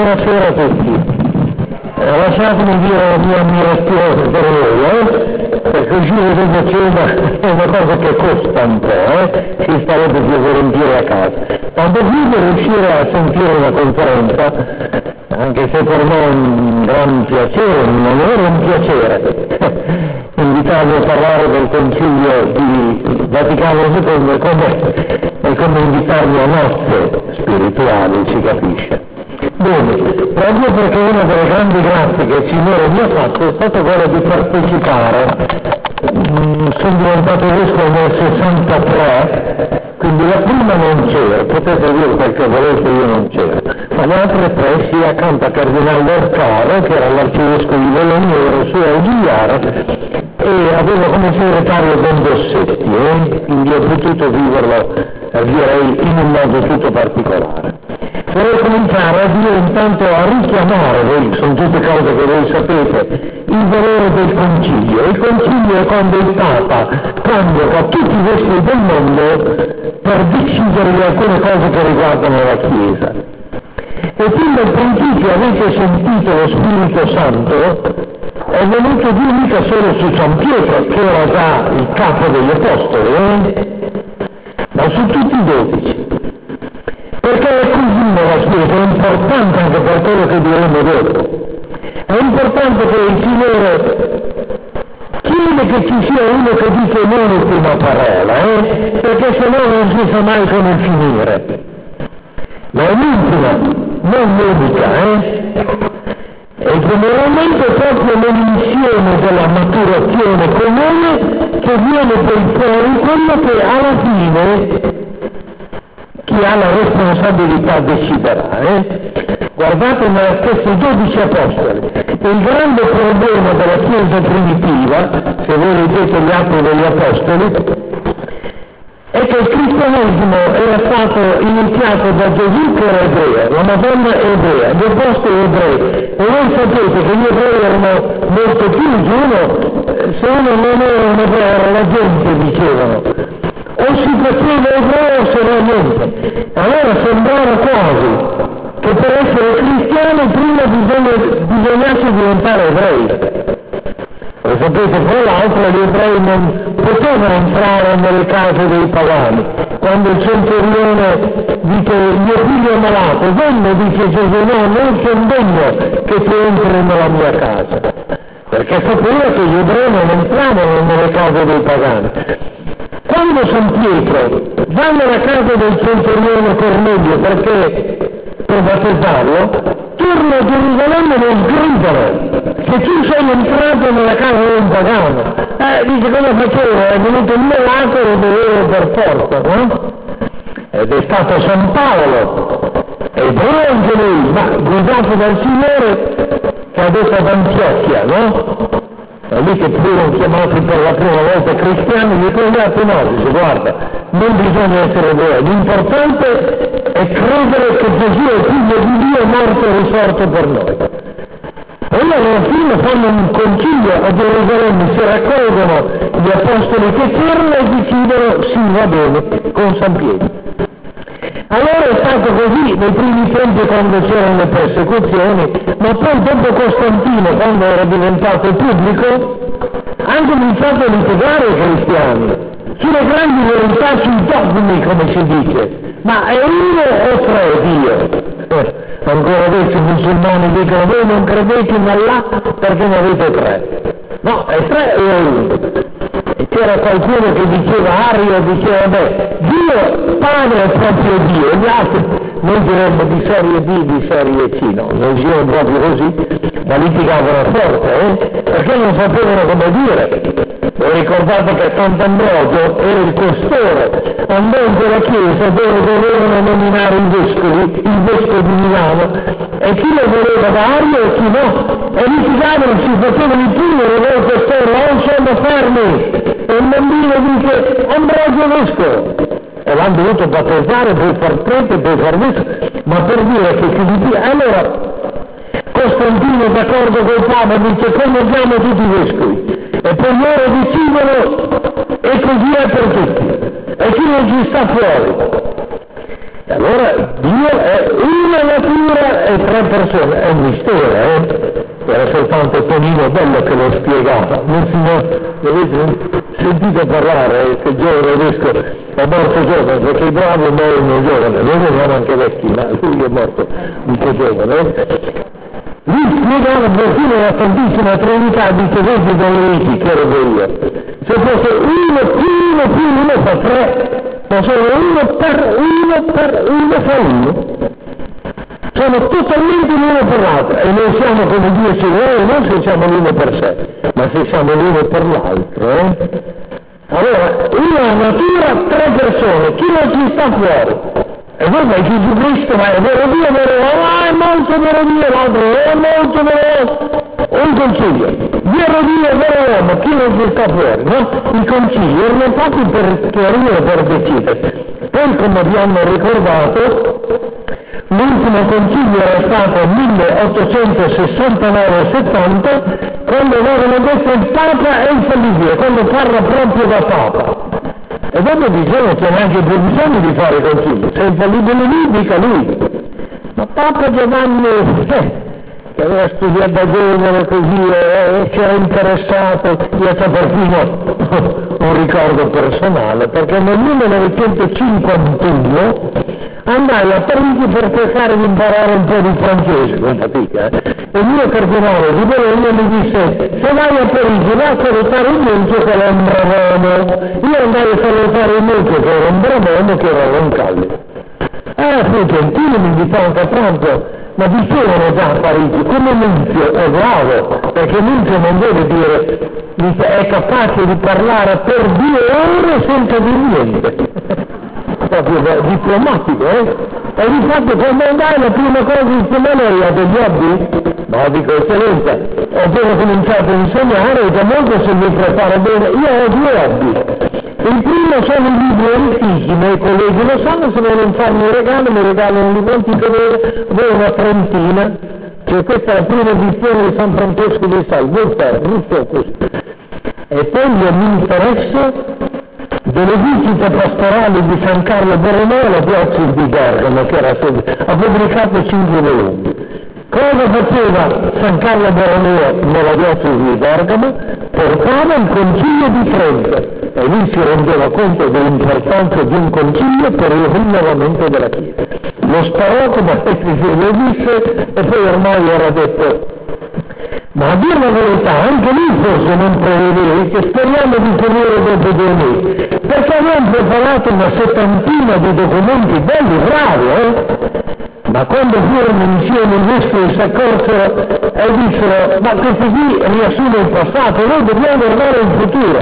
buonasera a tutti. Eh, lasciatemi dire la mia ammirazione per voi, eh? perché uscire dopo cena è una cosa che costa un po', eh? ci starebbe più volentieri a casa. Ma desidero riuscire a sentire una conferenza, anche se per me è un gran piacere, un onore, un piacere. Invitarvi a parlare del Concilio di Vaticano II come, come invitarmi a nozze spirituali, si capisce. Bene, proprio perché una delle grandi grazie che il Signore mi ha fatto è stata quella di partecipare. Mm, sono diventato vescovo nel 63, quindi la prima non c'era, potete dire quel che volete, io non c'ero, ma le altre tre sia accanto a Cardinale Orcaro, che era l'arcivescovo di Bologna, ero suo ausiliare, e avevo come segretario Don Dossetti, eh? quindi ho potuto viverlo, eh, direi, in un modo tutto particolare vorrei cominciare a dire intanto a richiamare, voi, sono tutte cose che voi sapete, il valore del concilio. Il concilio è quando il Papa convoca tutti i vescovi del mondo per decidere di alcune cose che riguardano la Chiesa. E fin dal principio avete sentito lo Spirito Santo è venuto giù mica solo su San Pietro, che era già il capo degli Apostoli, eh? ma su tutti i dodici. Chiesa, è importante anche per quello che diremo dopo. È importante che il Signore chiede che ci sia uno che dice l'ultima parola, eh? perché se no non si sa mai come finire. Ma è l'ultima, non l'unica, eh? E generalmente proprio nell'insieme della maturazione comune che viene poi fuori quello che alla fine chi ha la responsabilità deciderà. Eh? Guardate nella stessa 12 apostoli. Il grande problema della Chiesa primitiva, se voi leggete gli atti degli apostoli, è che il cristianesimo era stato iniziato da Gesù che era ebreo, la Madonna ebrea, gli apostoli ebrei. E voi sapete che gli ebrei erano molto più di uno, se uno non era un ebreo era la gente, dicevano o si faceva ebreo niente. Allora sembrava quasi che per essere cristiani prima bisogna, bisognasse diventare ebrei. Lo sapete, tra l'altro gli ebrei non potevano entrare nelle case dei pagani. Quando il centurione dice mio figlio è malato, venne, dice Gesù, no, non sono degno che tu entri nella mia casa. Perché sapeva che gli ebrei non entravano nelle case dei pagani. Quando San Pietro va nella casa del centurione Cornelio perché per battezzarlo, torna a Gerusalemme e gridano che tu sei entrato nella casa un pagano. Eh, dice come facevo, è venuto il malato e dovevo per forza, no? Ed è stato San Paolo, ebreo anche lui, ma guidato dal Signore che ha detto ad Antiochia, no? È lì che furono chiamati per la prima volta cristiani, gli gli no, dice guarda, non bisogna essere ebrei, l'importante è credere che Gesù è figlio di Dio morto e risorto per noi. E allora alla fine fanno un concilio a Gerusalemme, si raccolgono gli apostoli che c'erano e decidono sì va bene con San Pietro. Allora è stato così nei primi tempi quando c'erano le persecuzioni, ma poi dopo Costantino, quando era diventato pubblico, hanno cominciato a litigare i cristiani sulle grandi verità, sui dogmi, come si dice. Ma è uno o tre Dio? Eh, ancora adesso i musulmani dicono voi non credete in Allah perché ne avete tre. No, è tre o uno c'era qualcuno che diceva Ario, diceva beh, Dio Padre è proprio Dio, gli altri noi diremmo di serie B, di serie C, no, non dicevano proprio così, ma litigavano forte, eh? perché non sapevano come dire. Voi ricordate che Sant'Ambrogio era il questore, andò in quella chiesa dove dovevano nominare i vescovi, il vescovo di Milano, e chi lo voleva da Ario e chi no, e litigavano, si facevano i pugni, e loro questore, non sono fermi, e il bambino dice Ambrogio vescovo. E l'hanno dovuto battezzare poi far prete poi far messo ma per dire che Filippi allora Costantino d'accordo col Papa dice convochiamo tutti i vescovi e poi loro decidono e così è per tutti e chi non ci sta fuori e allora Dio è una natura e tre persone, è un mistero, eh? Era soltanto Tonino Bello che lo spiegava. Non si avete sentito parlare che il giovane vescovo è morto giovane, perché i bravi muoiono giovane, noi siamo anche vecchi, ma lui è morto molto giovane. Spiegava perfino la Santissima Trinità di Tedeschi Doloriti, che ero io. Se fosse uno, uno più uno fa tre, ma sono uno per uno per uno fa uno sono totalmente l'uno per l'altro e noi siamo come Dio ci vuole non se siamo l'uno per sé, ma se siamo l'uno per l'altro. Eh? Allora, una natura, tre persone, chi non ci sta fuori? E voi ma Gesù Cristo, ma è vero Dio, vero uomo, ah, è molto vero Dio, l'altro è molto vero. Un consiglio, vero Dio, vero uomo, chi non ci sta fuori, no? I consigli erano fatti per chiarire, per decidere. Poi come abbiamo ricordato, l'ultimo consiglio era stato 1869-70, quando avevano detto il Papa è infallibile, quando parla proprio da Papa. E dopo dicevano che neanche bisogno di fare consiglio, se è infallibile lui, dica lui. Ma Papa Giovanni, eh, aveva studiato da giovane così e eh, ci era interessato, io ho perfino un ricordo personale, perché nel 1951 andai a Parigi per cercare di imparare un po' di francese, non fatica, eh? E il mio cardinale di Bologna mi disse, se vai a Parigi vai a salutare il monte che era un bravomo. Io andai a salutare il monte che era un bravomo che era un Roncalli. Eh, fu gentile, mi invitò anche a pranzo, ma dicevano già a Parigi, come Nunzio è bravo, perché Nunzio non deve dire, è capace di parlare per due ore senza dire niente proprio diplomatico, eh? E infatti quando andai la prima cosa in settimana è arrivato gli hobby? No, dico eccellenza, ho appena cominciato a insegnare e da molto se mi prepara bene, io ho due hobby. Il primo sono i libri antichi, i colleghi lo sanno, se non farmi un regalo, mi regalano un libro antico dove una trentina, cioè questa è la prima edizione di San Francesco di Sal, Voltaire, Rousseau così. E poi io mi interesso delle visite pastorali di San Carlo Borromeo alla piazza di Bergamo, che era, ha pubblicato cinque volumi. Cosa faceva San Carlo Borromeo nella diocesi di Bergamo? Portava il concilio di Trento e lui si rendeva conto dell'importanza di un concilio per il rinnovamento della Chiesa. Lo sparò come lo disse e poi ormai era detto ma a dire la verità, anche lui forse non prevedeva, che speriamo di finire dopo due mesi, perché abbiamo preparato una settantina di documenti belli, bravi, eh? Ma quando furono insieme i vescovi si accorsero e dissero, ma questo qui riassume il passato, noi dobbiamo guardare il futuro.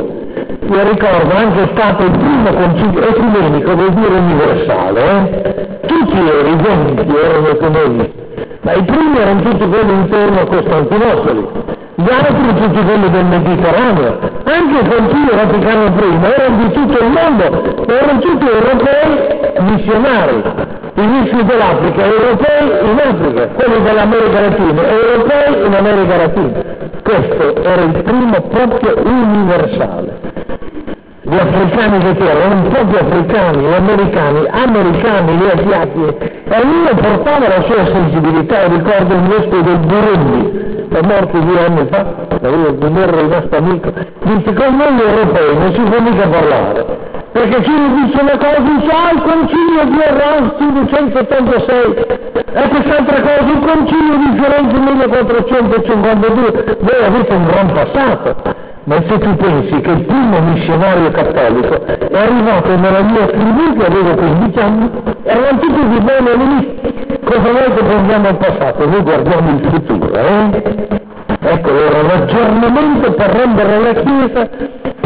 Io ricordo anche stato il primo concilio ecumenico, vuol dire universale, eh? tutti i religiosi erano ecumenici ma i primi erano tutti quelli intorno a Costantinopoli, gli altri tutti quelli del Mediterraneo, anche i concili Vaticano prima erano di tutto il mondo, erano tutti europei missionari, i missi dell'Africa europei in Africa, quelli dell'America Latina europei in America Latina. Questo era il primo proprio universale gli africani che c'erano, di africani, gli americani, americani, gli asiatici, e ognuno portava la sua sensibilità, ricordo il vescovo del Burundi, è morto due anni fa, non era rimasto amico, dice con noi europei non si può mica parlare, perché mi dice una cosa dice ah il concilio di Errasti 276 e quest'altra cosa il concilio di Firenze 1452 voi avete un gran passato ma se tu pensi che il primo missionario cattolico è arrivato nella mia tribù avevo 15 anni, erano tutti di buoni all'inizio. Cosa noi che prendiamo il passato? Noi guardiamo il futuro, eh? Ecco, era un aggiornamento per rendere la Chiesa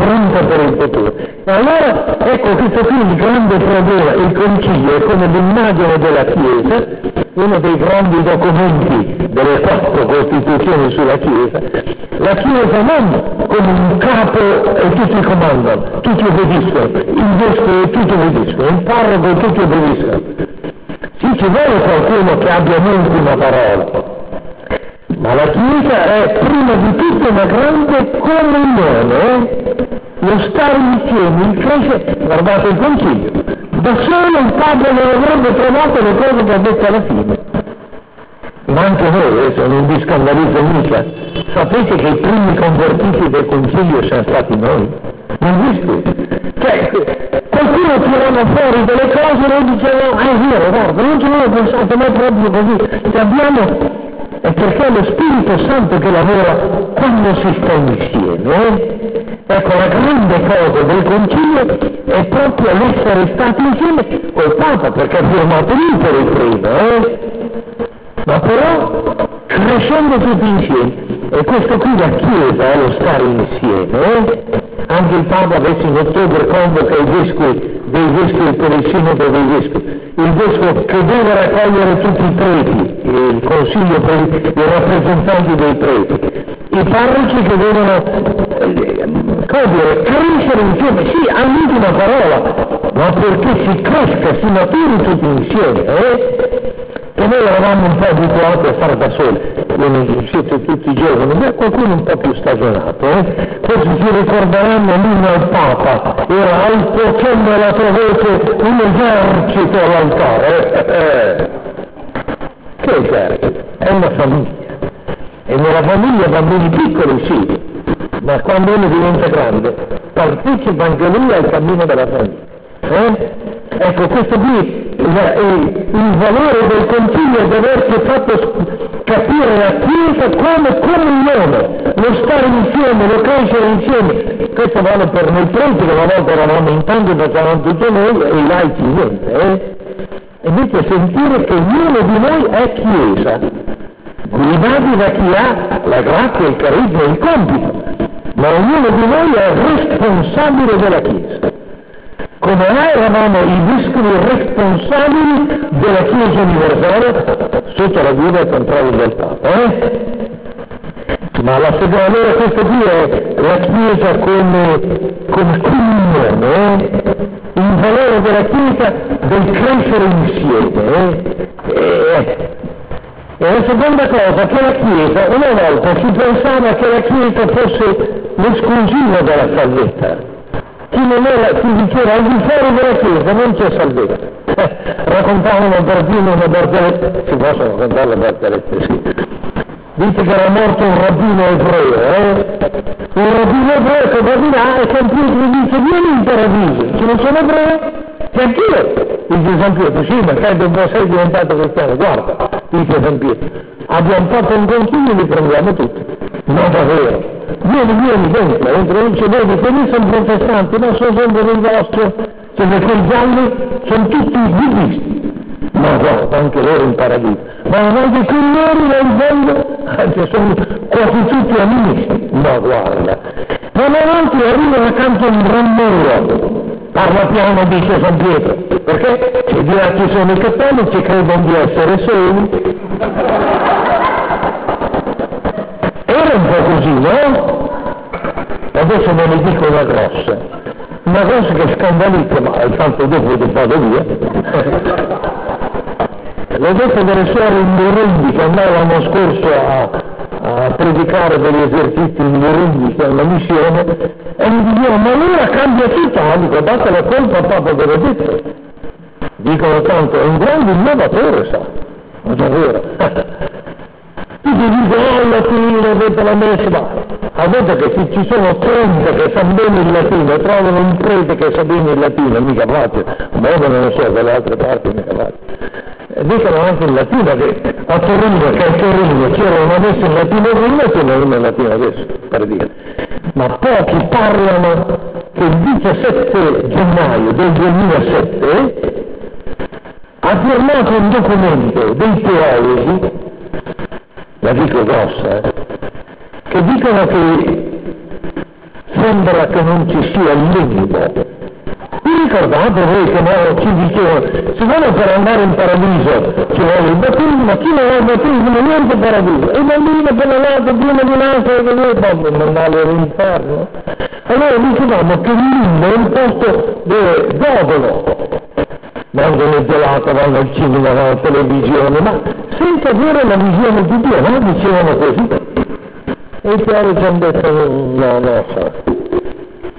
pronta per il futuro. Allora, ecco, questo qui il grande problema, il concilio è come l'immagine della Chiesa, uno dei grandi documenti delle quattro Costituzioni sulla Chiesa, la Chiesa non come un capo e tutti comandano, tutti obbediscono, il vescovo tutti obbediscono, il parroco tutti obbediscono. Sì, ci vuole qualcuno che abbia l'ultima parola, ma la Chiesa è prima di tutto una grande comunione, eh? lo stare insieme, il crescere, guardate il concilio, da solo il padre non avrebbe trovato le cose che ha detto alla fine. ma anche noi, adesso non vi scandalizzo mica, sapete che i primi convertiti del Consiglio siamo stati noi? Non visto? Cioè, qualcuno tirava fuori delle cose e noi dicevamo, ah è vero, guarda, non ci avevo pensato mai proprio così, che abbiamo è perché è lo Spirito Santo che lavora quando si sta insieme. Ecco, la grande cosa del concilio è proprio l'essere stati insieme col Papa, perché ha firmato l'Inter prima, eh? ma però crescendo tutti insieme. E questo qui la Chiesa è lo stare insieme. Eh? Anche il Papa adesso in ottobre convoca i vescovi dei vescovi per il sinodo. Il vescovo che deve raccogliere tutti i preti, il consiglio per i rappresentanti dei preti, i parroci che devono come dire, crescere insieme, sì, all'ultima parola, ma perché si cresca, si maturi tutti insieme. Eh? Che noi eravamo un po' abituati a fare da soli, voi siete tutti giovani, ma qualcuno un po' più stagionato, eh? forse si ricorderanno l'uno al Papa, era alto come la tua voce un esercito all'altare. Eh? Che esercito? È una famiglia. E nella famiglia bambini piccoli sì, ma quando uno diventa grande partecipa anche lui al cammino della famiglia. Eh? Ecco, questo qui il, il valore del concilio deve essere fatto capire la Chiesa come comunione, lo stare insieme, lo crescere insieme. Questo vale per noi preti che una volta eravamo in tanti, facevamo tutto noi e i laici niente. Eh? E invece sentire che ognuno di noi è Chiesa, guidati da chi ha la grazia, il carisma e il compito, ma ognuno di noi è responsabile della Chiesa come eravamo i vescovi responsabili della Chiesa universale sotto la guida e il controllo del Papa. Eh? Ma la seconda allora questo qui è la Chiesa come, comunione, eh? il valore della Chiesa del crescere insieme. Eh? E, e la seconda cosa, che la Chiesa, una volta si pensava che la Chiesa fosse l'esclusivo della salvezza chi non era, chi diceva al di fuori della chiesa non c'è salvezza. Raccontavano perfino una barzelletta, si possono raccontare le barzellette, sì. Dice che era morto un rabbino ebreo, eh? Un rabbino ebreo che va e San Pietro dice vieni in paradiso, se non sono ebreo, e anch'io. Dice San Pietro, sì, ma credo un po' sei diventato cristiano, guarda, dice San Pietro, abbiamo fatto un consiglio e li prendiamo tutti. No, davvero vieni, vieni dentro, entro dice, vedi, quelli sono protestanti, ma sono sempre del vostro, cioè quei gialli sono tutti buddisti. Ma guarda, anche loro in paradiso. Ma anche quelli nel mondo, anche sono quasi tutti amici. Ma guarda. Ma davanti arrivano accanto un gran muro. Parla piano, dice San Pietro, perché ci dirà ci sono i cattolici che credono di essere soli. Così, no? Adesso ve ne dico una grossa. Una cosa che scandalizza, ma tanto dopo che vado via. L'ho detto delle suore in Burundi che andava l'anno scorso a, a predicare degli esercizi in Burundi, è una missione, e mi dicevano, ma allora cambia tutto, ah, dico, date la colpa al Papa che l'ho detto. Dicono tanto, è un grande innovatore, sa, ma davvero. Tu oh il latino dopo la messa ma a volte che se ci sono 30 che sanno bene il latino trovano un prete che sa bene il latino mica facile ma io non lo so dalle altre parti mica facile dicono anche in latino che a Torino che a Torino c'era una messa in latino prima e c'è una in latino adesso per dire. Ma pochi parlano che il 17 gennaio del 2007 ha firmato un documento dei teologi la dico grossa, eh, che dicono che sembra che non ci sia il limite. Vi ricordate voi che no, ci dicevano, siccome per andare in paradiso ci vuole il battesimo, chi non ha il battesimo niente paradiso, e il bambino per la notte pieno di lacrime che noi vogliono mandare all'inferno. Allora dicevamo che il limbo è un posto dove godono vengono il gelato, vanno al cinema, vanno alla televisione, ma senza avere la visione di Dio, no? Dicevano così. E i teologi ci hanno detto no, no.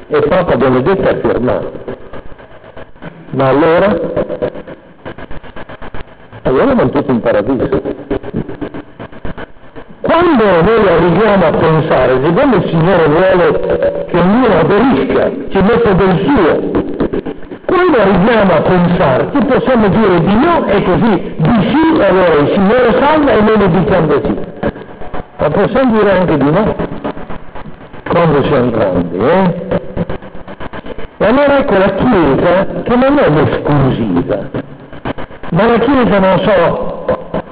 E Papa Benedetto ha firmato. Ma allora? Allora vanno tutti in paradiso. quando noi arriviamo a pensare, siccome il Signore vuole che ognuno aderisca, ci metta del suo, quando arriviamo a pensare che possiamo dire di no e così di sì, allora il Signore salva e noi ne diciamo sì. Ma possiamo dire anche di no quando siamo grandi, eh? E allora ecco la Chiesa che non è l'esclusiva, ma la Chiesa non so,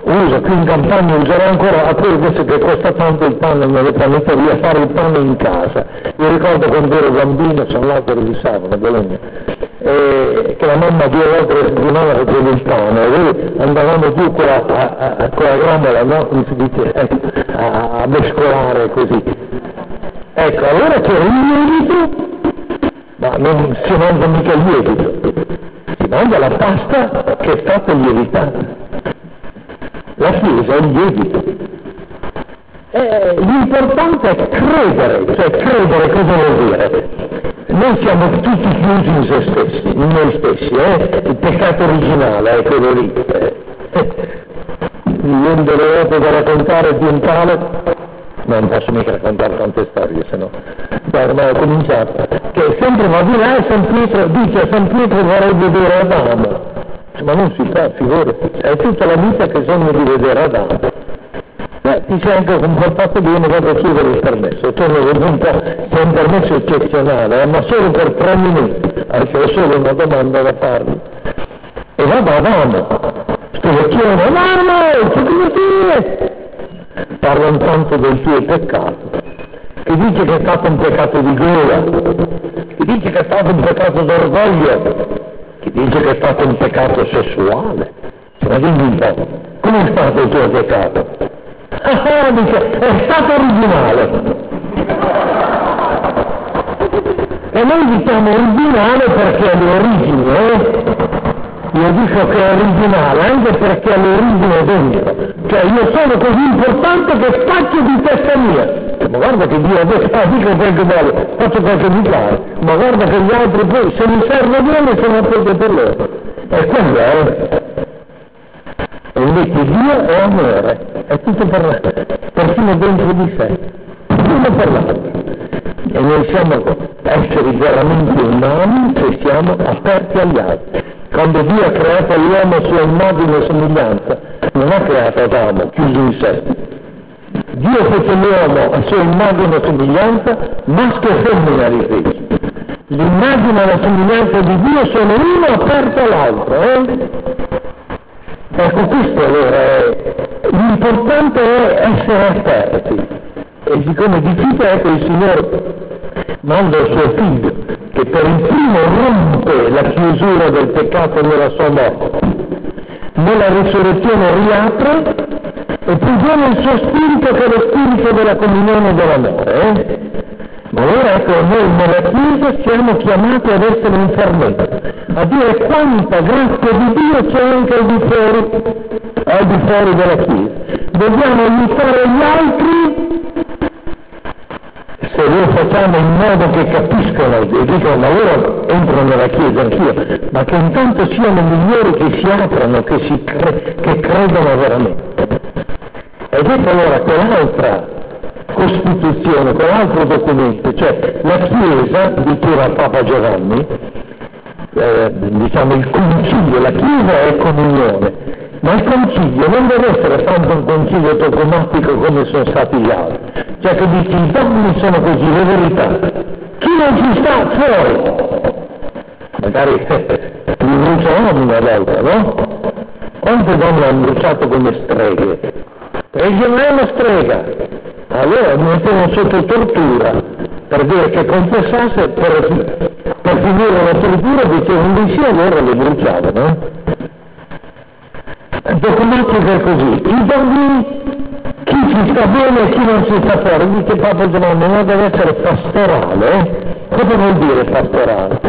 usa qui in campagna, userà ancora a quello questo che costa tanto il pane nelle panetterie, fare il pane in casa. Io ricordo quando ero bambino, sono l'altro di Savona, Bologna, eh, che la mamma due volte settimana faceva il e noi andavamo giù con la, a, con la gramola, no? come si dice, a, mescolare così. Ecco, allora c'era il lievito, ma non si mangia mica il lievito, si mangia la pasta che è stata lievitata. La Chiesa è il lievito. Eh, l'importante è credere, cioè credere cosa vuol dire? Noi siamo tutti chiusi in se stessi, in noi stessi, eh? il peccato originale è quello lì. Io un delle volte da raccontare di un tale, non posso mica raccontare tante storie, se no, da ormai ho cominciato, che sempre va di là San Pietro dice San Pietro vorrebbe vedere Adamo, ma non si fa, figurati, è tutta la vita che sogno di vedere Adamo. Beh, ti anche comportato bene, vado a chiedere il permesso, torno po', c'è un permesso eccezionale, eh, ma solo per tre minuti, perché ho solo una domanda da fargli. E vado ad Adamo, sto vecchione, Adamo, che come Parlano tanto del tuo peccato, che dice che è stato un peccato di gola, che dice che è stato un peccato d'orgoglio, che dice che è stato un peccato sessuale. Ma dimmi un po', come è stato il tuo peccato? Ah, dice, è stato originale. E noi diciamo originale perché è l'origine, eh? Io dico che è originale anche perché è l'origine dentro. Cioè io sono così importante che faccio di testa mia ma guarda che Dio adesso ah, dico qualche male, faccio qualche di male, ma guarda che gli altri poi se mi serve bene sono a per loro. E quello è. Invece Dio è amore, è tutto per l'altro, persino dentro di sé, uno per l'altro. E noi siamo esseri veramente umani che siamo aperti agli altri. Quando Dio ha creato l'uomo a sua immagine e somiglianza, non ha creato Adamo chiuso in sé, Dio fece l'uomo a sua immagine e somiglianza, maschio e femmina ripeto. L'immagine e la somiglianza di Dio sono uno aperto all'altro. Eh? Ecco, questo allora è, l'importante è essere aperti. E siccome difficile è che il Signore manda il suo figlio, che per il primo rompe la chiusura del peccato nella sua morte, nella risurrezione riapre e prigiona il suo spirito che è lo spirito della comunione dell'amore. Eh? Ma ora ecco noi nella Chiesa siamo chiamati ad essere in fermento, a dire quanta grazia di Dio c'è anche al di fuori, al di fuori della Chiesa. Dobbiamo aiutare gli altri se noi facciamo in modo che capiscono e dicono ma loro entrano nella Chiesa anch'io, ma che intanto siano migliori che si aprono, che, si cre- che credono veramente. Ed ecco allora quell'altra Costituzione, quell'altro documento, cioè la Chiesa, diceva Papa Giovanni, eh, diciamo il concilio, la Chiesa è comunione, ma il concilio non deve essere tanto un concilio dogmatico come sono stati gli altri, cioè che dici i dogmi sono così, le verità. Chi non ci sta fuori? Magari li bruciano una volta, no? Quante donne hanno bruciato come streghe? E è una strega. Allora mi mettono sotto tortura per dire che confessasse per, per finire la tortura di sì allora le bruciavano. Dogmatica è così. I bambini, chi ci sta bene e chi non si sta fuori, dice Papa Giovanni, ma deve essere pastorale. Cosa vuol dire pastorale?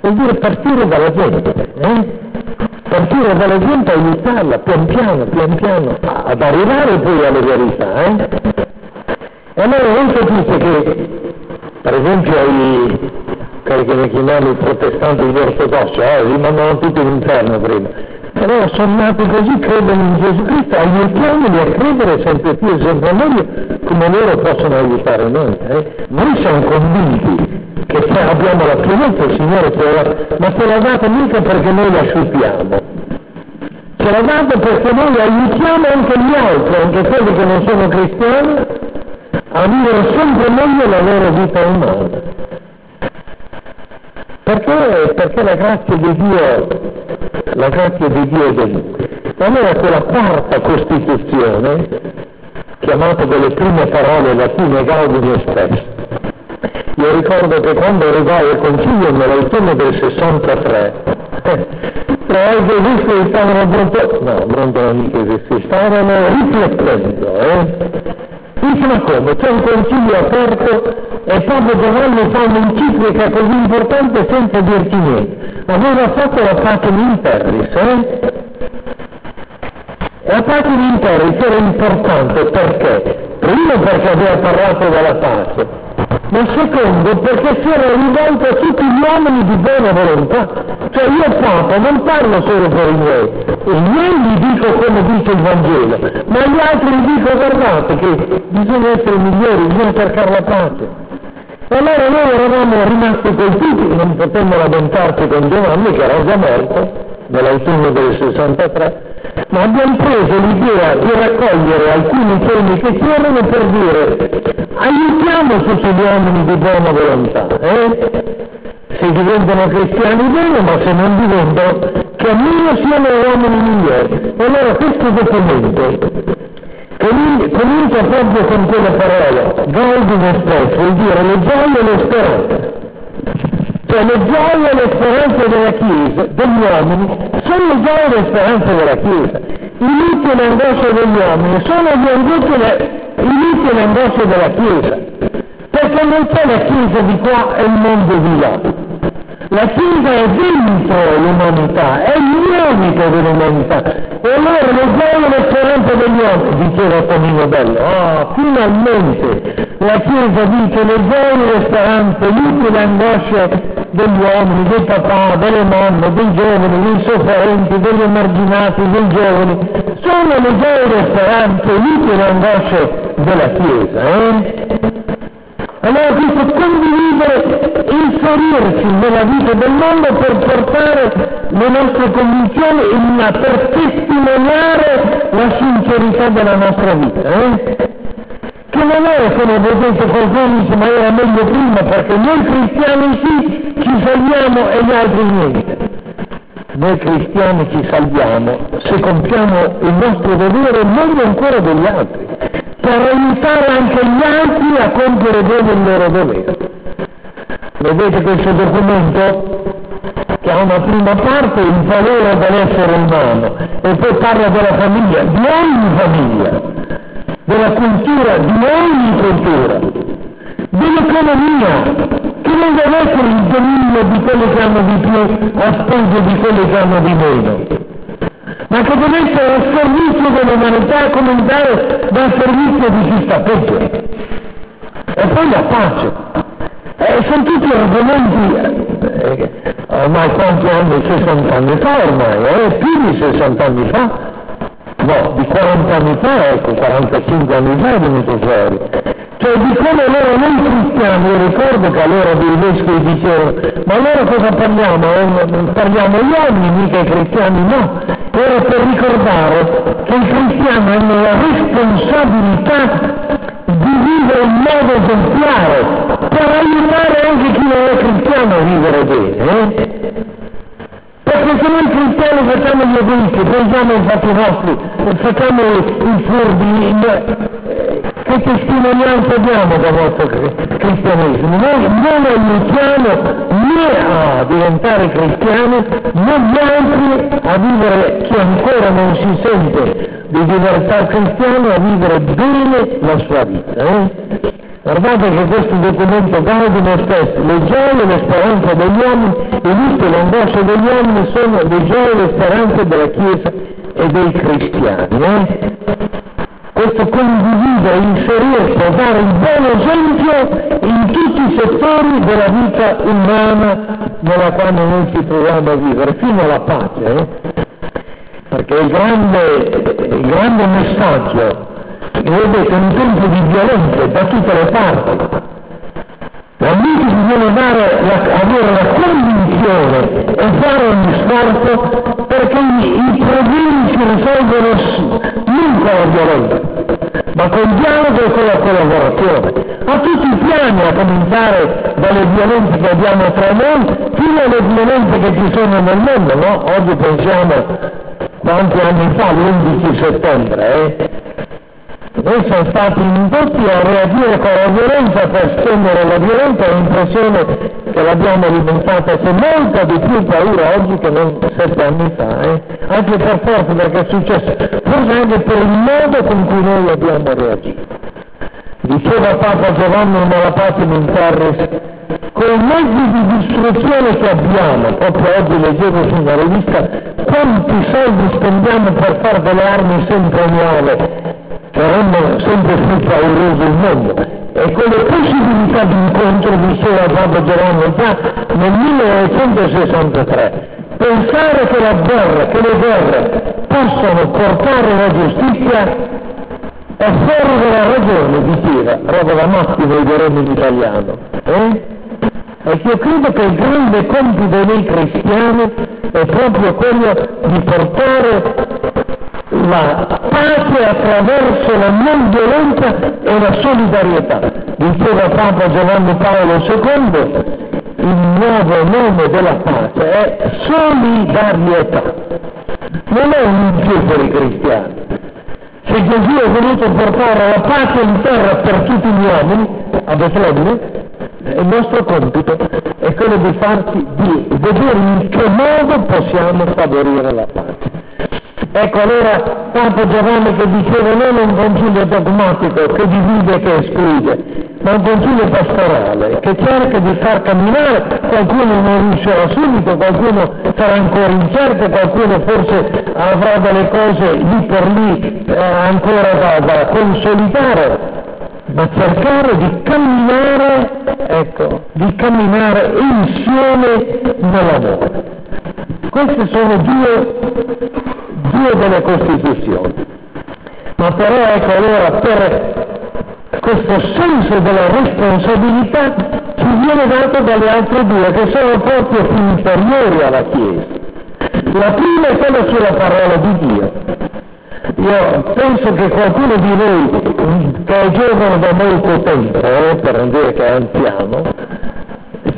Vuol dire partire dalla gente. Eh? partire dalla gente e aiutarla pian piano, pian piano, ad arrivare poi alle verità. Eh? E allora voi capite che, per esempio, i, quelli che chiamiamo i protestanti gli ortodossi, eh, li mandano tutti all'inferno prima. Allora sono nati così, credono in Gesù Cristo, aiutiamoli a credere sempre più e sempre meglio come loro possono aiutare noi. Eh? Noi siamo convinti che se abbiamo la pienezza il Signore ce l'ha, ma ce l'ha data mica perché noi la sciupiamo. Ce l'ha data perché noi aiutiamo anche gli altri, anche quelli che non sono cristiani, a vivere sempre meglio la loro vita umana. Perché? Perché la grazia di Dio, la grazia di Dio è venuta. Allora quella quarta Costituzione, chiamata delle prime parole latine Gaudium Spes, io ricordo che quando arrivai al Concilio nell'autunno del 63, eh, trovai che stavano no, stavano riflettendo, eh? Dice ma come? C'è un concilio aperto e Papa Giovanni fa un'enciclica così importante senza dirti niente. Aveva fatto la Pacem in Terris, eh? La Pacem in Terris era importante perché? Primo perché aveva parlato della pace, ma secondo perché si era rivolto a tutti gli uomini di buona volontà. Cioè io Papa non parlo solo per i miei, i miei gli dico come dice il Vangelo, ma agli altri gli dico guardate che bisogna essere migliori, bisogna cercare la pace. Allora noi eravamo rimasti colpiti, non potemmo lamentarci con Giovanni che era già morto, nell'autunno del 63, ma abbiamo preso l'idea di raccogliere alcuni temi che c'erano per dire aiutiamo tutti gli uomini di buona volontà, eh? se diventano cristiani bene, ma se non diventano, che almeno siano uomini migliori. Allora questo documento comincia proprio con quelle parole, Gaudium Spes, vuol dire le gioie e le speranze. Cioè le gioie e le speranze della Chiesa, degli uomini, sono le gioie e le speranze della Chiesa. I lutti e le angosce degli uomini sono i lutti e le angosce della Chiesa. Perché non c'è la Chiesa di qua e il mondo di là. La Chiesa è dentro l'umanità, è il dell'umanità. E allora le gioie e le speranze degli uomini, diceva Tonino Bello, oh, finalmente la Chiesa dice le gioie speranze, l'utile angosce degli uomini, dei papà, delle mamme, dei giovani, dei sofferenti, degli emarginati, dei giovani, sono le gioie speranze, l'utile angosce della Chiesa. Eh? Allora questo condividere, inserirci nella vita del mondo per portare le nostre convinzioni in, per testimoniare la sincerità della nostra vita. Eh? Non è come vedete qualcuno dice ma era meglio prima perché noi cristiani sì ci salviamo e gli altri niente. Noi cristiani ci salviamo se compiamo il nostro dovere meglio ancora degli altri per aiutare anche gli altri a compiere bene il loro dovere. Vedete questo documento che ha una prima parte il valore dell'essere umano e poi parla della famiglia, di ogni famiglia, della cultura, di ogni cultura, dell'economia, che non deve essere il dominio di quelli che hanno di più a spese di quelli che hanno di meno ma che deve essere al servizio dell'umanità comunitaria dal servizio di chi sta peggio. E poi la pace. Eh, sono tutti argomenti, eh, ormai quanti anni? 60 anni fa ormai, eh, più di 60 anni fa, no, di 40 anni fa, ecco, 45 anni fa è venuto fuori. Cioè di come loro noi cristiani, io ricordo che allora dei vescovi dicevano, ma allora cosa parliamo? Eh, parliamo gli uomini, mica i cristiani no. Era per ricordare che i cristiani hanno la responsabilità di vivere in modo esemplare, per aiutare anche chi non è cristiano a vivere bene. Eh? Noi cristiani facciamo gli egoisti, pensiamo ai fatti nostri, facciamo i furbi, che testimonianza abbiamo dal nostro cristianesimo? Noi non aiutiamo né a diventare cristiani né gli altri a vivere, chi ancora non si sente di diventare cristiano, a vivere bene la sua vita. Eh? Guardate che questo documento Gaudium stesso, le gioie e le speranze degli uomini, e tutte le angosce degli uomini sono le gioie e le speranze della Chiesa e dei cristiani. Eh? questo condividere, inserirsi, dare il buon esempio in tutti i settori della vita umana nella quale noi ci troviamo a vivere, fino alla pace. Eh? perché il grande, il grande messaggio, vedete, un tempo di violenza da tutte le parti. Realmente bisogna dare la, avere la convinzione e fare ogni sforzo perché i, i problemi si risolvono non con la violenza, ma con dialogo e con la collaborazione. A tutti i piani, a cominciare dalle violenze che abbiamo tra noi, fino alle violenze che ci sono nel mondo, no? Oggi pensiamo quanti anni fa, l'11 settembre, eh? Noi siamo stati indotti a reagire con la violenza per spendere la violenza, ho l'impressione che l'abbiamo alimentata con molta di più paura oggi che non sette anni fa, eh? anche per forza perché è successo, forse anche per il modo con cui noi abbiamo reagito. Diceva Papa Giovanni Malapatimo in con i mezzi di distruzione che abbiamo, proprio oggi leggevo su una rivista, quanti soldi spendiamo per fare delle armi sempre nuove, che rendono sempre più pauroso il mondo. E con le possibilità di incontro, diceva Papa Giovanni già nel 1963, pensare che la guerra, che le guerre possano portare la giustizia è fuori della ragione, diceva, roba da matti noi diremmo in italiano. Eh? E io credo che il grande compito dei cristiani è proprio quello di portare la pace attraverso la non violenza e la solidarietà. Diceva Papa Giovanni Paolo II, il nuovo nome della pace è solidarietà. Non è un in più per i cristiani. Se Gesù è venuto portare la pace in terra per tutti gli uomini, a Betlemme, il nostro compito è quello di farci, di vedere in che modo possiamo favorire la pace. Ecco allora Papa Giovanni che diceva non un concilio dogmatico che divide e che esclude, ma un concilio pastorale che cerca di far camminare, qualcuno non riuscirà subito, qualcuno sarà ancora incerto, qualcuno forse avrà delle cose lì per lì eh, ancora da, da consolidare, ma cercare di camminare, ecco, di camminare insieme nell'amore. Queste sono due, due delle Costituzioni. Ma però ecco allora per questo senso della responsabilità ci viene dato dalle altre due che sono proprio più inferiori alla Chiesa. La prima è quella sulla parola di Dio. Io penso che qualcuno di voi che è giovane da molto tempo, eh, per non dire che è anziano,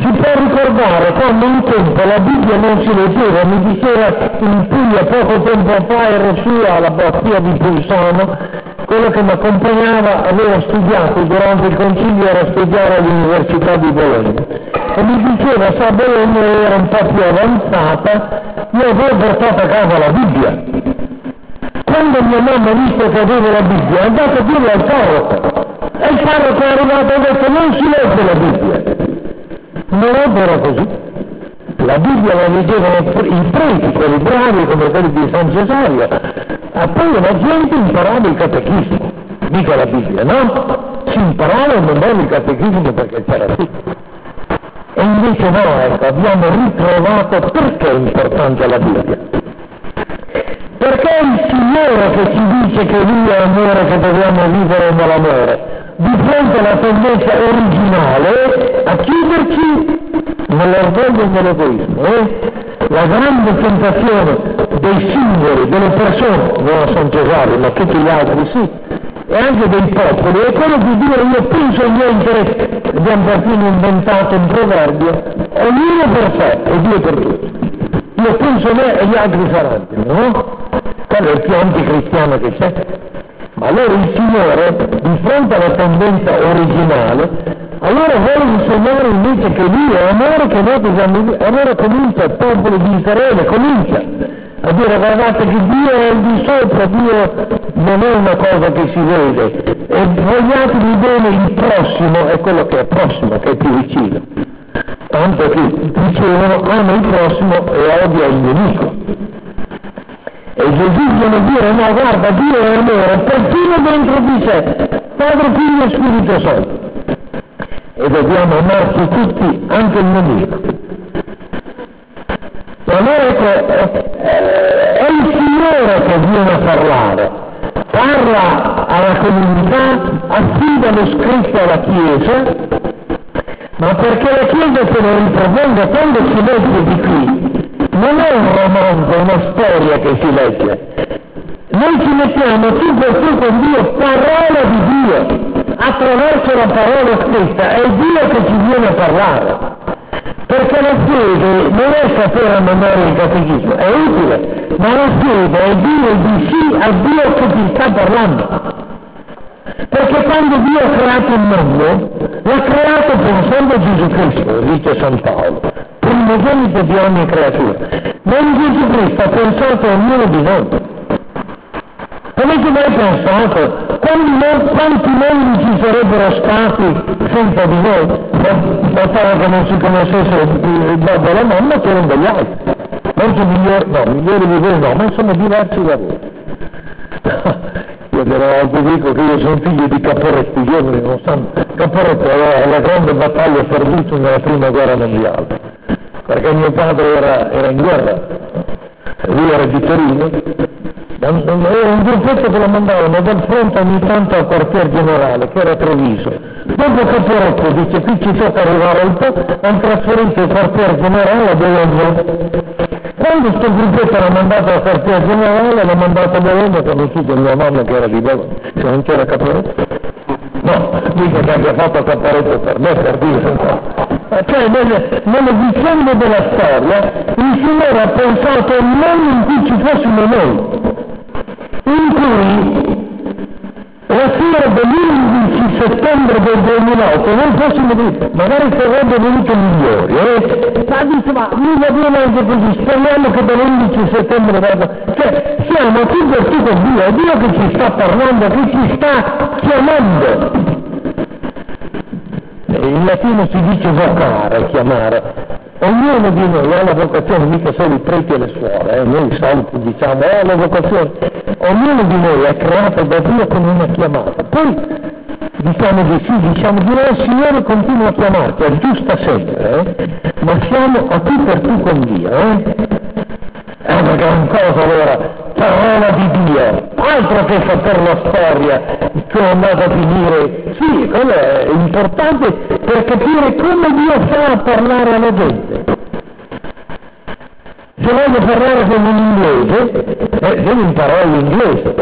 si può ricordare quando un tempo la Bibbia non si leggeva, mi diceva in Puglia poco tempo fa ero su alla Bastia di Pulsano, quello che mi accompagnava aveva studiato durante il concilio era studiare all'Università di Bologna. E mi diceva sa Bologna era un po' più avanzata, io avevo portato a casa la Bibbia. Quando mia mamma ha visto che avevo la Bibbia è andata a dirlo al parroco. E il parroco è arrivato e ha detto non si legge la Bibbia non era così. La Bibbia la leggevano i preti, quelli bravi come quelli di San Cesario, e poi la gente imparava il catechismo, mica la Bibbia, no? Si imparava un bene il catechismo perché c'era tutto. E invece no, ecco, abbiamo ritrovato perché è importante la Bibbia. Perché è il Signore che ci dice che Lui è amore, che dobbiamo vivere nell'amore di fronte alla tendenza originale a chiuderci nell'orgoglio nell'egoismo. Eh? La grande tentazione dei singoli, delle persone, non San Cesare, ma tutti gli altri sì, e anche dei popoli, è quello di dire io penso ai miei interessi. Abbiamo perfino inventato un proverbio, ognuno per sé e Dio per tutti. Io penso me e gli altri saranno, no? Quello è il più anticristiano che c'è. Allora il Signore, di fronte alla tendenza originale, allora vuole insegnare invece che Lui è amore che noi dobbiamo allora comincia il popolo di Israele, comincia a dire guardate che Dio è al di sopra, Dio non è una cosa che si vede, e vogliatevi bene il prossimo è quello che è prossimo, che è più vicino. Tanto che dicevano ama il prossimo e odia il nemico. E Gesù viene dire, no guarda, Dio è amore, perfino dentro di sé, Padre, Figlio e Spirito Santo. E dobbiamo amarci tutti, anche il nemico. Allora ecco, è il Signore che viene a parlare, parla alla comunità, affida lo scritto alla Chiesa, ma perché la Chiesa se lo riproponga quando si legge di qui, non è un romanzo, una storia che si legge. Noi ci mettiamo per tu con Dio, parola di Dio, attraverso la parola scritta, è Dio che ci viene a parlare. Perché la fede non è sapere a memoria il catechismo, è utile, ma la fede è dire di sì a Dio che ti sta parlando. Perché quando Dio ha creato il mondo, l'ha creato pensando a Gesù Cristo, dice San Paolo, primogenito di ogni creatura. Ma Gesù Cristo ha pensato a ognuno di noi. Avete mai pensato quanti mondi ci sarebbero stati senza di noi? Bastava che non si conoscesse il babbo e la mamma che erano degli altri. Molto migliori, no, migliori di voi no, ma sono diversi da voi. Io delle volte dico che io sono figlio di Caporetti, i giovani non sanno. Caporetti aveva la grande battaglia servito nella prima guerra mondiale, perché mio padre era, era in guerra, lui era di Torino, era un gruppetto che lo mandavano dal fronte ogni tanto al quartier generale, che era Treviso. Dopo Caporetto dice qui ci tocca arrivare un po', hanno trasferito il quartier generale a Bologna. Quando questo gruppetto l'ha mandato al quartier generale, l'ha mandato a Bologna, ho conosciuto mia mamma che era di Bologna, se non c'era Caporetto. No, dico che abbia fatto Caporetto per me, per dire. Cioè nelle, nelle vicende della storia il Signore ha pensato non in cui ci fossimo noi, in cui la sera dell'11 settembre del 2008 noi fossimo di, magari sarebbero venuti migliori, eh? ma dice ma va bene anche così, speriamo che dall'11 settembre vada, cioè siamo tutti tutto Dio, è Dio che ci sta parlando, che ci sta chiamando. In latino si dice vocare, chiamare, Ognuno di noi ha la vocazione, mica solo i preti e le suore, eh? noi soliti diciamo, oh la vocazione, ognuno di noi è creato da Dio con una chiamata. Poi diciamo di sì, diciamo di no, il Signore continua a chiamarti, aggiusta sempre, eh? ma siamo a tu per tu con Dio. Eh? È una gran cosa allora, parola di Dio, altro che sapere la storia, che è andata a finire. Sì, quello è importante per capire come Dio fa a parlare alla gente. Se voglio parlare con un inglese, eh, devo imparare l'inglese.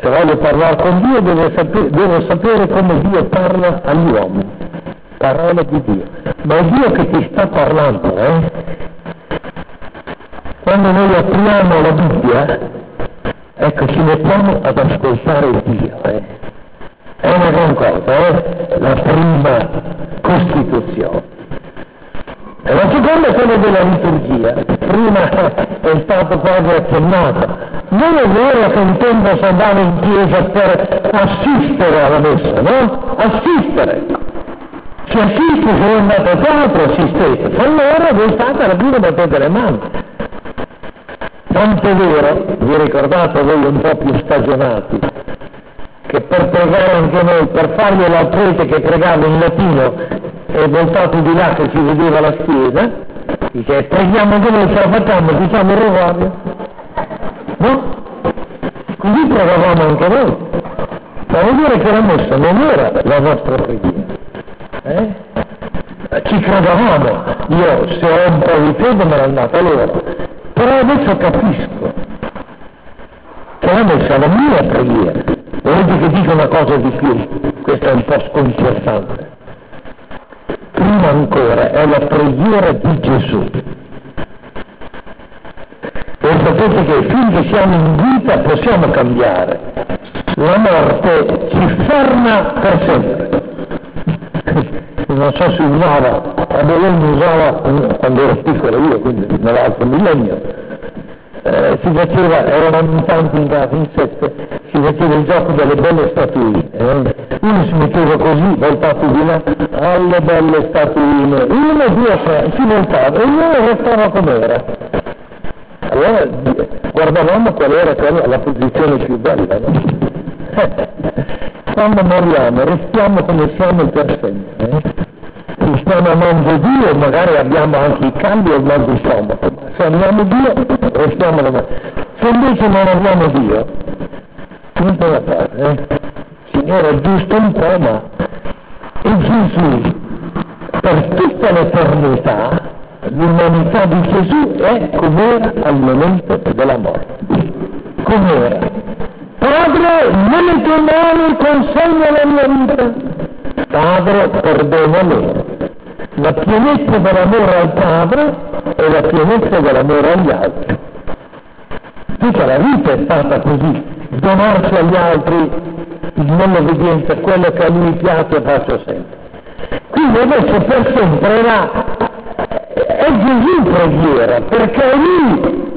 Se voglio parlare con Dio devo sapere, devo sapere come Dio parla agli uomini. Parola di Dio. Ma è Dio che ti sta parlando, eh? Quando noi apriamo la Bibbia, ecco, ci mettiamo ad ascoltare Dio. Eh. È una gran cosa, eh? la prima Costituzione. E la seconda è quella della liturgia. Prima è stato quasi accennato. Non è vero che si andava in chiesa per assistere alla messa, no? Assistere. Si assiste se è andato a teatro, assistete. Allora voi state alla fine battete le mani. Tanto è vero, vi ricordate voi un po' più stagionati, che per pregare anche noi, per fargli al prete che pregava in latino e voltato di là che si vedeva la schiena, dice preghiamo anche noi, ce la facciamo, il rosario. No? Così pregavamo anche noi. Ma vuol dire che la messa non era la nostra preghiera. Eh? Ci credevamo, io se ho un po' di fede me l'ho andata loro, però adesso capisco che la messa è la mia preghiera. Volete che dica una cosa di più? Questo è un po' sconcertante. Prima ancora è la preghiera di Gesù. E sapete che finché siamo in vita possiamo cambiare. La morte ci ferma per sempre. Non so se usava a Bologna usava, quando ero piccolo io, quindi nell'altro millennio, eh, si faceva, erano in tanti in casa, in sette, si faceva il gioco delle belle statuine. Eh? Uno si metteva così, voltato di là, alle belle statuine, uno, due, tre, si voltava e uno restava com'era. Allora guardavamo qual era quella, la posizione più bella. No? Quando moriamo restiamo come siamo per sempre. Eh? ci stiamo amando Dio, magari abbiamo anche i cambi al mal di stomaco, se amiamo Dio restiamo davanti. Se invece non abbiamo Dio, come può fare? Eh? Signore, giusto un po', ma e Gesù per tutta l'eternità l'umanità di Gesù è com'era al momento della morte. Com'era? Padre, nelle tue mani consegna la mia vita. Padre, perdona me. La pienezza dell'amore al Padre e la pienezza dell'amore agli altri. Tutta la vita è stata così, donarsi agli altri nell'obbedienza, quello che a lui piace faccio sempre. Quindi adesso per sempre era, è Gesù preghiera, perché è lui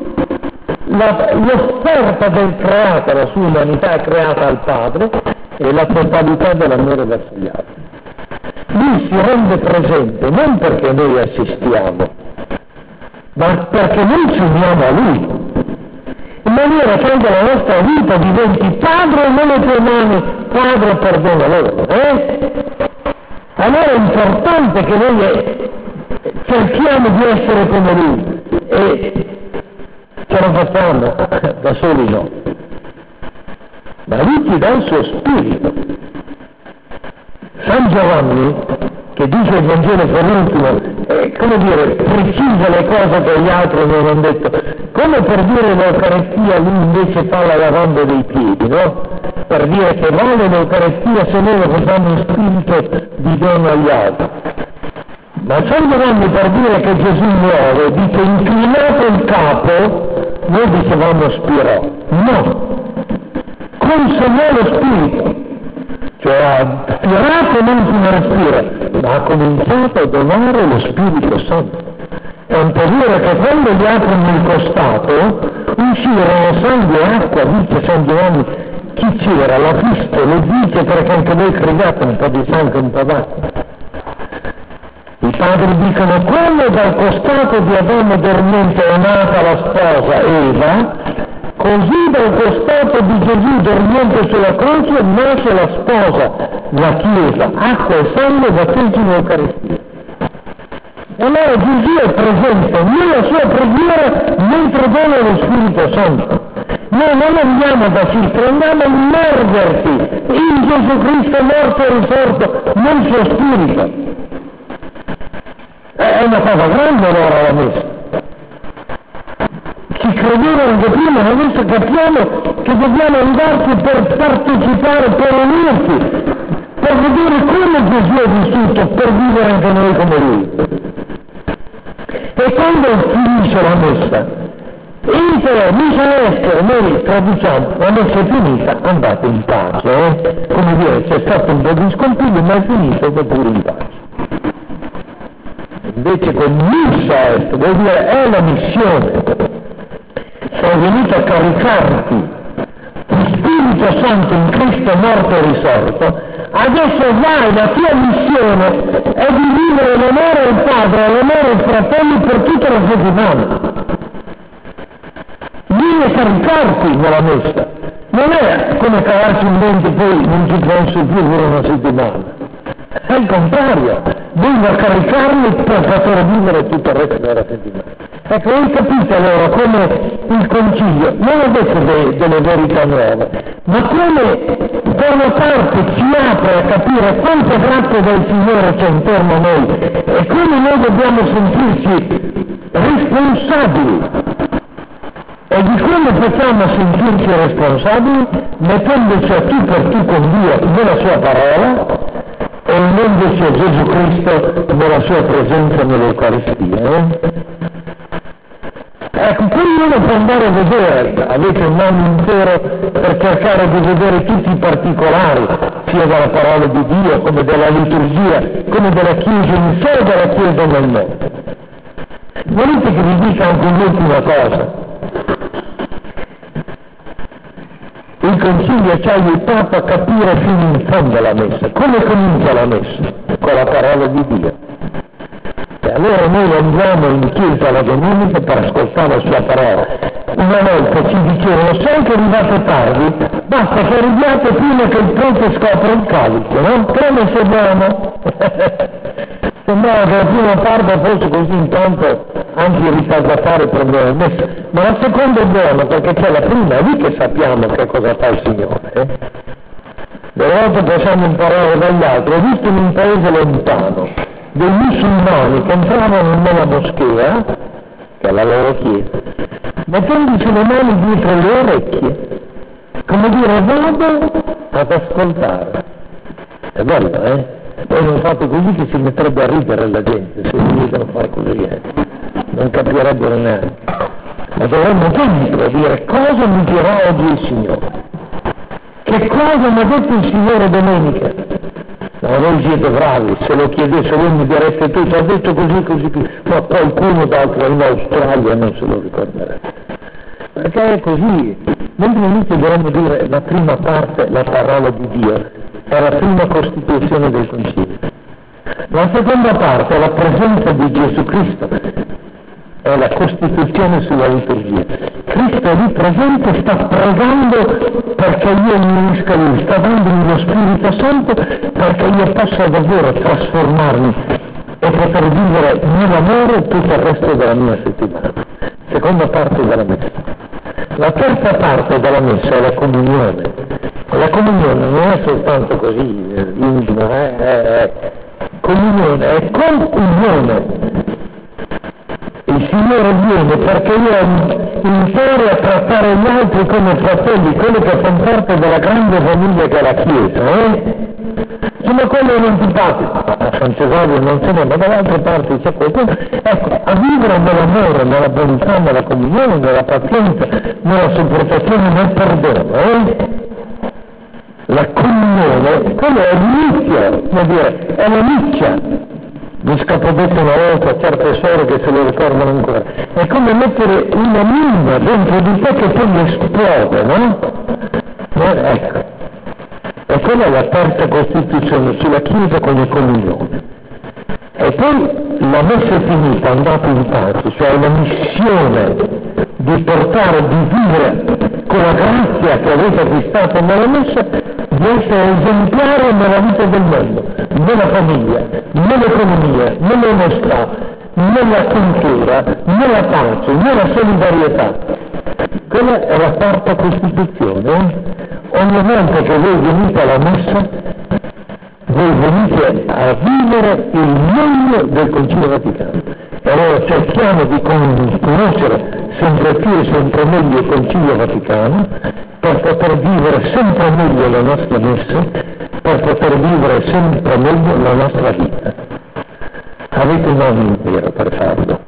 la, l'offerta del creato, la sua umanità creata al Padre e la totalità dell'amore verso gli altri. Lui si rende presente non perché noi assistiamo, ma perché noi ci uniamo a Lui, in maniera che anche la nostra vita diventi Padre nelle tue mani, Padre perdona loro. Eh? Allora è importante che noi cerchiamo di essere come Lui e ce lo facciamo da soli no. Ma Lui ti dà il suo spirito. San Giovanni, che dice il Vangelo per ultimo, eh, come dire, precisa le cose che gli altri non hanno detto, come per dire l'Eucaristia lui invece fa la lavanda dei piedi, no? Per dire che vale l'Eucaristia se noi lo facciamo in spirito di dono agli altri. Ma San Giovanni per dire che Gesù muore, dice inclinato il capo, noi dicevamo spirò. No, consegnò lo spirito cioè spirato non si respira, ma ha cominciato a donare lo Spirito Santo. È vero che quando gli aprono il costato, uscirono sangue e acqua, dice San Giovanni, chi c'era? La pista, lo dice perché anche voi crediate un po' di sangue un po' d'acqua. I padri dicono quello dal costato di Adamo dormente è nata la sposa Eva, Così dal costato di Gesù dormiente sulla croce nasce la sposa, la Chiesa, acqua e sangue battesimo Eucaristia. E allora Gesù è presente nella sua preghiera mentre dona lo Spirito Santo. Noi non andiamo da Cristo, andiamo a immergersi in Gesù Cristo morto e risorto nel suo Spirito. È una cosa grande allora la messa credevano anche prima, ma adesso capiamo che dobbiamo andarci per partecipare, per unirci, per vedere come Gesù è vissuto, per vivere anche noi come Lui. E quando finisce la messa, Inter, misa estero, noi traduciamo, la messa è finita, andate in pace, eh? come dire, c'è stato un po' di scompiglio, ma è finito, andate pure in pace. Invece con missa est, vuol dire è la missione, venuto a caricarti di Spirito Santo in Cristo morto e risorto, adesso vai, la tua missione è di vivere l'amore al Padre, l'amore ai fratelli per tutta la settimana. Vieni a caricarti nella messa, non è come cavarci un dente poi non ci penso più per una settimana. È il contrario, devi caricarli per poter vivere tutto il resto della settimana. Ecco, hai capito allora come il concilio non ha detto de, delle verità nuove, ma come da una parte ci apre a capire quanto grazia del Signore c'è intorno a noi e come noi dobbiamo sentirci responsabili. E di come possiamo sentirci responsabili? Mettendoci a tu per tu con Dio nella sua parola e unendoci a Gesù Cristo nella sua presenza nell'Eucaristia. Eh? Ecco, quello può andare a vedere, avete un anno intero per cercare di vedere tutti i particolari, sia della parola di Dio, come della liturgia, come della Chiesa in sé e della Chiesa nel mondo. Volete che vi dica anche un'ultima cosa? Il Consiglio ci ha aiutato a capire fino in fondo la messa. Come comincia la messa? Con la parola di Dio. E allora noi andiamo in chiesa la domenica per ascoltare la sua parola. Una volta ci dicevano, sai che arrivate tardi, basta che arriviate prima che il prete scopra il calice, no? Come se buono. Sembrava che la prima parte fosse così intanto anche il ritardatore prendeva il messo, ma la seconda è buona perché c'è la prima, lì che sappiamo che cosa fa il Signore. Eh? Delle volte possiamo imparare dagli altri. Ho visto in un paese lontano dei musulmani che entravano nella moschea, che è la loro chiesa, mettendosi le mani dietro le orecchie, come dire vado ad ascoltare. È bello, eh? Poi non fate così che si metterebbe a ridere la gente, se vedono fare così, eh. non capirebbero neanche. Ma dovremmo dentro dire cosa mi dirà oggi il Signore. Che cosa mi ha detto il Signore domenica? No, voi siete bravi, se lo chiedesse voi mi direste tutto, ha detto così, così, così, ma qualcuno d'altro in Australia non se lo ricorderebbe. Perché è così. Noi all'inizio dovremmo dire la prima parte, la parola di Dio, è la prima costituzione del Concilio. La seconda parte è la presenza di Gesù Cristo, è la costituzione sulla liturgia. Cristo è lì presente, sta pregando perché io mi unisca lui, sta dandomi lo Spirito Santo perché io possa davvero trasformarmi e poter vivere nell'amore tutto il resto della mia settimana. Seconda parte della messa. La terza parte della messa è la comunione. La comunione non è soltanto così eh, intima, eh, è comunione, è comunione. Il Signore viene perché io imparo a trattare gli altri come fratelli, quelli che fanno parte della grande famiglia che è la Chiesa. Eh? Insomma, quello è antipatico. A San Cesario non ce n'è, ma dall'altra parte c'è qualcuno. Ecco, a vivere nell'amore, nella bontà, nella comunione, nella pazienza, nella sopportazione, nel perdono. Eh? La comunione, quello è l'inizio, vuol dire, è l'inizio mi scapodetto una volta a certe sore che se lo ricordano ancora. È come mettere una mina dentro di te che poi esplode, no? no? Ecco. E quella è la terza Costituzione sulla Chiesa con le comunioni. E poi la messa finita, andate in pace, cioè la missione di portare, di vivere con la grazia che avete acquistato nella messa di essere esemplare nella vita del mondo, nella famiglia, nell'economia, nell'onestà, nella cultura, nella pace, nella solidarietà. Quella è la quarta Costituzione. Ogni volta che voi venite alla messa, voi venite a vivere il meglio del Concilio Vaticano. Allora cerchiamo di conoscere sempre più e sempre meglio il Concilio Vaticano per poter vivere sempre meglio la nostra messa, per poter vivere sempre meglio la nostra vita. Avete un anno intero per farlo.